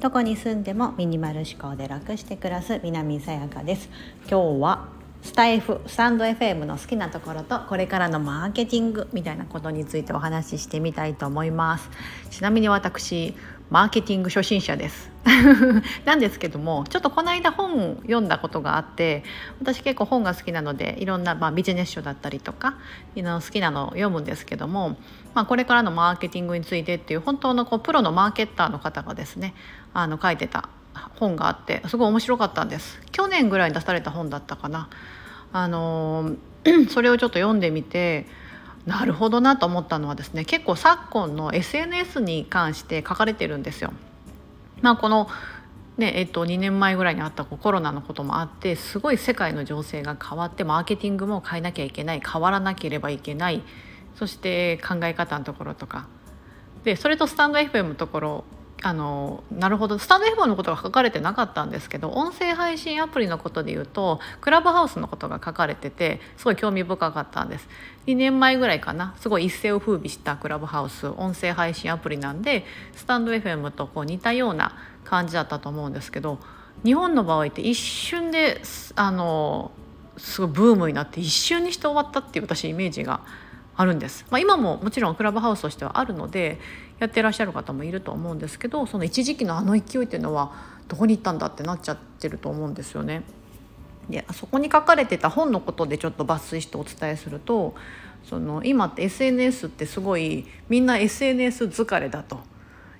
どこに住んでもミニマル思考で楽して暮らす南さやかです。今日はスタイフスタンド FM の好きなところとこれからのマーケティングみたいなことについてお話ししてみたいと思います。ちなみに私マーケティング初心者です。なんですけどもちょっとこの間本を読んだことがあって私結構本が好きなのでいろんな、まあ、ビジネス書だったりとか好きなのを読むんですけども、まあ、これからのマーケティングについてっていう本当のこうプロのマーケッターの方がですねあの書いてた本があってすごい面白かったんです去年ぐらいに出された本だったかなあの それをちょっと読んでみてなるほどなと思ったのはですね結構昨今の SNS に関して書かれてるんですよ。まあ、このねえっと、2年前ぐらいにあったコロナのこともあってすごい世界の情勢が変わってマーケティングも変えなきゃいけない変わらなければいけないそして考え方のところとか。でそれとスタンド FM のところあのなるほど。スタンド FM のことが書かれてなかったんですけど音声配信アプリのことで言うとクラブハウスのことが書かれててすごい興味深かったんです。2年前ぐらいかな。すごい一世を風靡したクラブハウス音声配信アプリなんでスタンド FM とこう似たような感じだったと思うんですけど日本の場合って一瞬であのすごいブームになって一瞬にして終わったっていう私イメージがあるんです、まあ、今ももちろんクラブハウスとしてはあるのでやってらっしゃる方もいると思うんですけどその一時期のあの勢いっていうのはどこに行ったんだってなっちゃってると思うんですよね。でそこに書かれてた本のことでちょっと抜粋してお伝えするとその今って SNS ってすごいみんな SNS 疲れだと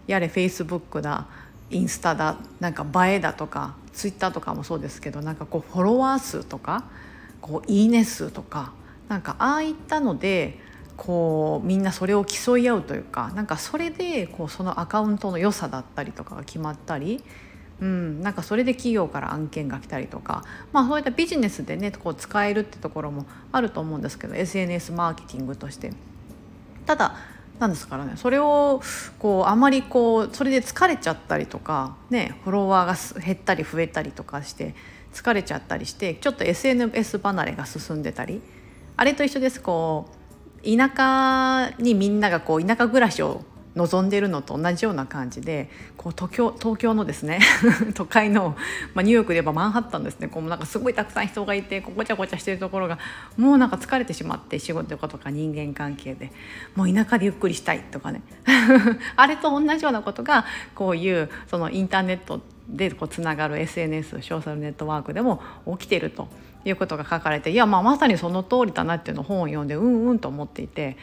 やれ Facebook だインスタだなんか映えだとかツイッターとかもそうですけどなんかこうフォロワー数とかこういいね数とかなんかああいったのでこうみんなそれを競い合うというかなんかそれでこうそのアカウントの良さだったりとかが決まったり、うん、なんかそれで企業から案件が来たりとか、まあ、そういったビジネスでねこう使えるってところもあると思うんですけど SNS マーケティングとして。ただなんですからねそれをこうあまりこうそれで疲れちゃったりとか、ね、フォロワーが減ったり増えたりとかして疲れちゃったりしてちょっと SNS 離れが進んでたりあれと一緒ですこう田舎にみんながこう田舎暮らしを望んでるのと同じような感じでこう東京東京のですね 都会の、まあ、ニューヨークで言えばマンハッタンですね。こうなんかすごいたくさん人がいてこうごちゃごちゃしてるところがもうなんか疲れてしまって仕事とか人間関係で。もう田舎でゆっくりしたいとかね。あれと同じようなことがこういうそのインターネットでこうつながる SNS ソーシャルネットワークでも起きてると。いうことが書かれていやまあまさにその通りだなっていうのを本を読んでうんうんと思っていて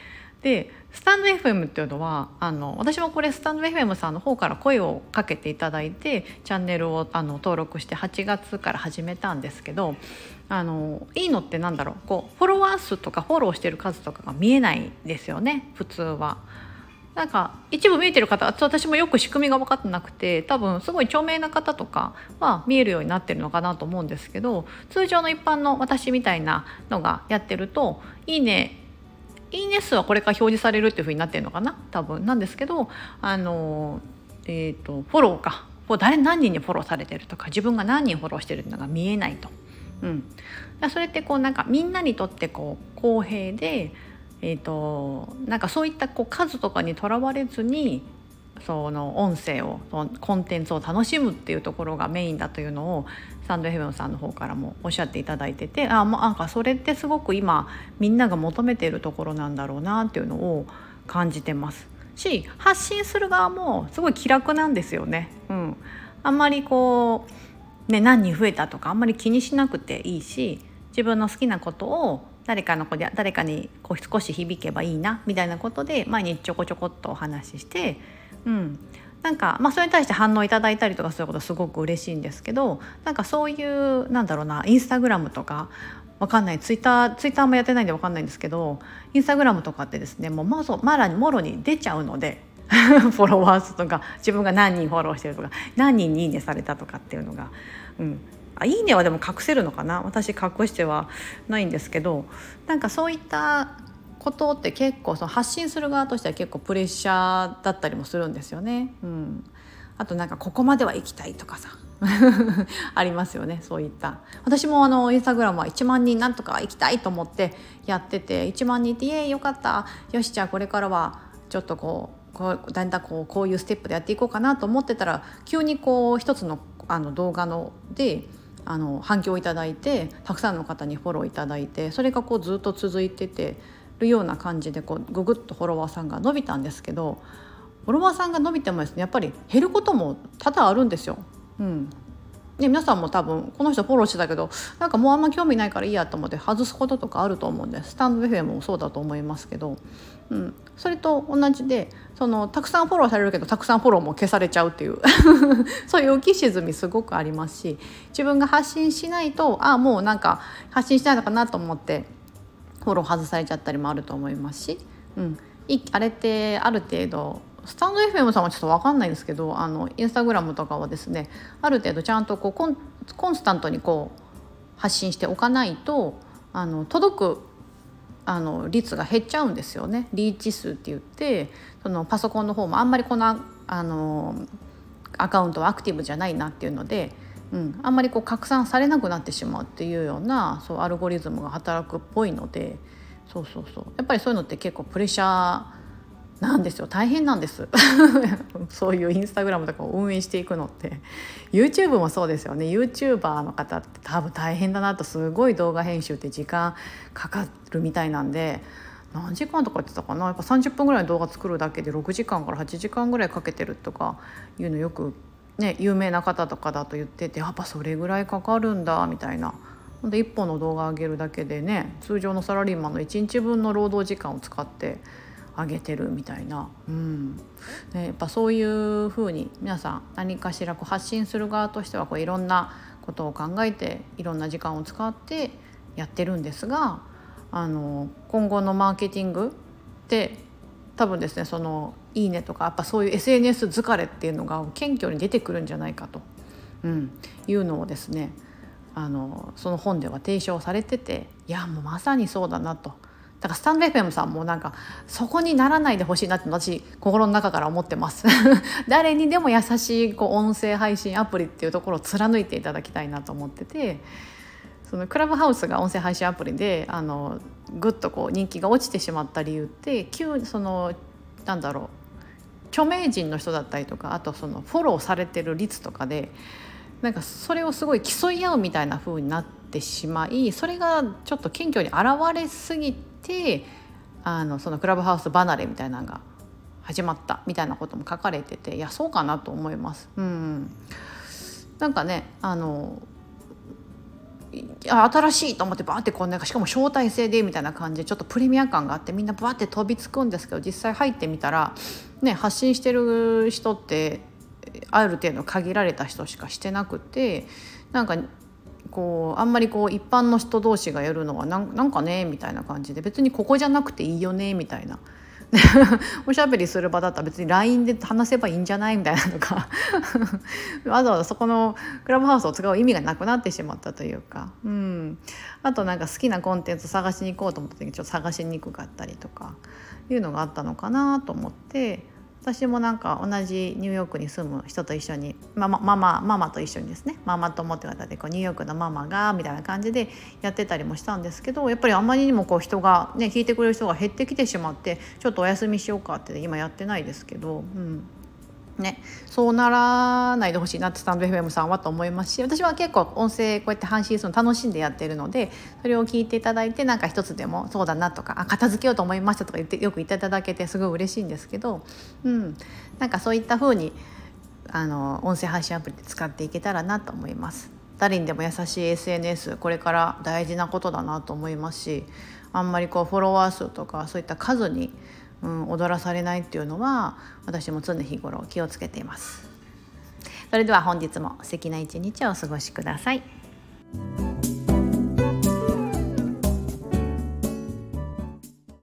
でスタンド FM っていうのはあの私もこれスタンド FM さんの方から声をかけていただいてチャンネルをあの登録して8月から始めたんですけどあのいいのってなんだろうこうフォロワー数とかフォローしてる数とかが見えないですよね普通は。なんか一部見えてる方私もよく仕組みが分かってなくて多分すごい著名な方とかは見えるようになってるのかなと思うんですけど通常の一般の私みたいなのがやってると「いいね」いいね数はこれから表示されるっていうふうになってるのかな多分なんですけどあの、えーと、フォローか誰何人にフォローされてるとか自分が何人フォローしてるのが見えないと。うん、それってこうなんかみんなにとってこう公平でえーと、なんかそういったこう数とかにとらわれずにその音声をそのコンテンツを楽しむっていうところがメインだというのをサンドヘブンさんの方からもおっしゃっていただいててあなんかそれってすごく今みんなが求めているところなんだろうなっていうのを感じてますし発信する側もすごい気楽なんですよね。うん、あんまりこうね何人増えたとかあんまり気にしなくていいし自分の好きなことを誰かの子で誰かにこう少し響けばいいなみたいなことで毎日ちょこちょこっとお話しして、うん、なんか、まあ、それに対して反応いただいたりとかすることすごく嬉しいんですけどなんかそういうなんだろうなインスタグラムとかわかんない。ツイッターツイッターもやってないんでわかんないんですけどインスタグラムとかってですねもうまずまだもろに出ちゃうので フォロワー数とか自分が何人フォローしてるとか何人にいいねされたとかっていうのが、うん、あいいねはでも隠せるのかな？私隠してはないんですけどなんかそういったことって結構その発信する側としては結構プレッシャーだったりもするんですよね。うん、あとなんかここまでは行きたいとかさ。ありますよねそういった。私もあのインスタグラムは1万人なんとか行きたいと思ってやってて1万人って「イエーイよかった。よしじゃあこれからはちょっとこうこうだんだんこうこういうステップでやっていこうかなと思ってたら急にこう一つのあの動画のであの反響をいただいてたくさんの方にフォローいただいてそれがこうずっと続いててるような感じでこうググッとフォロワーさんが伸びたんですけどフォロワーさんが伸びてもですねやっぱり減ることも多々あるんですよ。うん、で皆さんも多分この人フォローしてたけどなんかもうあんま興味ないからいいやと思って外すこととかあると思うんですスタンド FM もそうだと思いますけど、うん、それと同じでそのたくさんフォローされるけどたくさんフォローも消されちゃうっていう そういう浮き沈みすごくありますし自分が発信しないとああもうなんか発信しないのかなと思ってフォロー外されちゃったりもあると思いますし、うん、あれってある程度スタンド FM さんはちょっと分かんないんですけどあのインスタグラムとかはですねある程度ちゃんとこうコンコンスタントにこう発信しておかないとあの届くあの率が減っちゃうんですよね。リーチ数って言ってそのパソコンの方もあんまりこのあのアカウントはアクティブじゃないなっていうので、うん、あんまりこう拡散されなくなってしまうっていうようなそうアルゴリズムが働くっぽいのでそうそうそう。やっぱりそういうのって結構プレッシャーなんですよ。大変なんです。そういうインスタグラムとかを運営していくのって。YouTube もそうですよね。YouTuber の方って多分大変だなと。すごい動画編集って時間かかるみたいなんで。何時間とか言ってたかな？やっぱ30分ぐらいの動画作るだけで6時間から8時間ぐらいかけてるとかいうのよくね有名な方とかだと言っててやっぱそれぐらいかかるんだみたいな。ほんで1本の動画上げるだけでね通常のサラリーマンの1日分の労働時間を使って上げてるみたいな、うん。ね、やっぱそういうふうに皆さん何かしらこう発信する側としてはこういろんなことを考えていろんな時間を使ってやってるんですがあの今後のマーケティングって多分ですねその「いいね」とかやっぱそういう SNS 疲れっていうのが謙虚に出てくるんじゃないかと、うん、いうのをですねあのその本では提唱されてていやもうまさにそうだなと。だからスタンド FM さんもなんかそこにならないでほしいなって私心の中から思ってます。誰にでも優しいこう音声配信アプリっていうところを貫いていただきたいなと思っててそのクラブハウスが音声配信アプリであのぐっとこう人気が落ちてしまった理由って急にそのなんだろう著名人の人だったりとかあとそのフォローされてる率とかでなんかそれをすごい競い合うみたいな風になってしまいそれがちょっと謙虚に現れすぎててあのそのクラブハウス離れみたいなのが始まったみたいなことも書かれてていやそうかなと思います。うん、なんかねあの新しいと思ってバーってこうなんかしかも招待制でみたいな感じでちょっとプレミア感があってみんなバーって飛びつくんですけど実際入ってみたら、ね、発信してる人ってある程度限られた人しかしてなくてなんかこうあんまりこう一般の人同士がやるのはなんかねみたいな感じで別にここじゃなくていいよねみたいな。おしゃべりする場だったら別に LINE で話せばいいんじゃない？みたいなとか わざわざそこのクラブハウスを使う意味がなくなってしまったというか、うん、あとなんか好きなコンテンツ探しに行こうと思った時にちょっと探しにくかったりとかいうのがあったのかなと思って。私もなんか同じニューヨークに住む人と一緒にママママママと一緒にですねママ友って方でこうニューヨークのママがみたいな感じでやってたりもしたんですけどやっぱりあまりにもこう人がね聞いてくれる人が減ってきてしまってちょっとお休みしようかって今やってないですけど、うん、ね、そうならないでほしいなってスタンド FM さんはと思いますし私は結構音声こうやって配信するの楽しんでやってるのでそれを聞いていただいてなんか一つでもそうだなとかあ片付けようと思いましたとか言ってよく言っていただけてすごい嬉しいんですけど、うん、なんかそういった風にあの音声配信アプリで使っていけたらなと思います。誰にでも優しい SNS これから大事なことだなと思いますしあんまりこうフォロワー数とかそういった数にうん、踊らされないっていうのは私も常日頃気をつけています。それでは本日も素敵な一日をお過ごしください。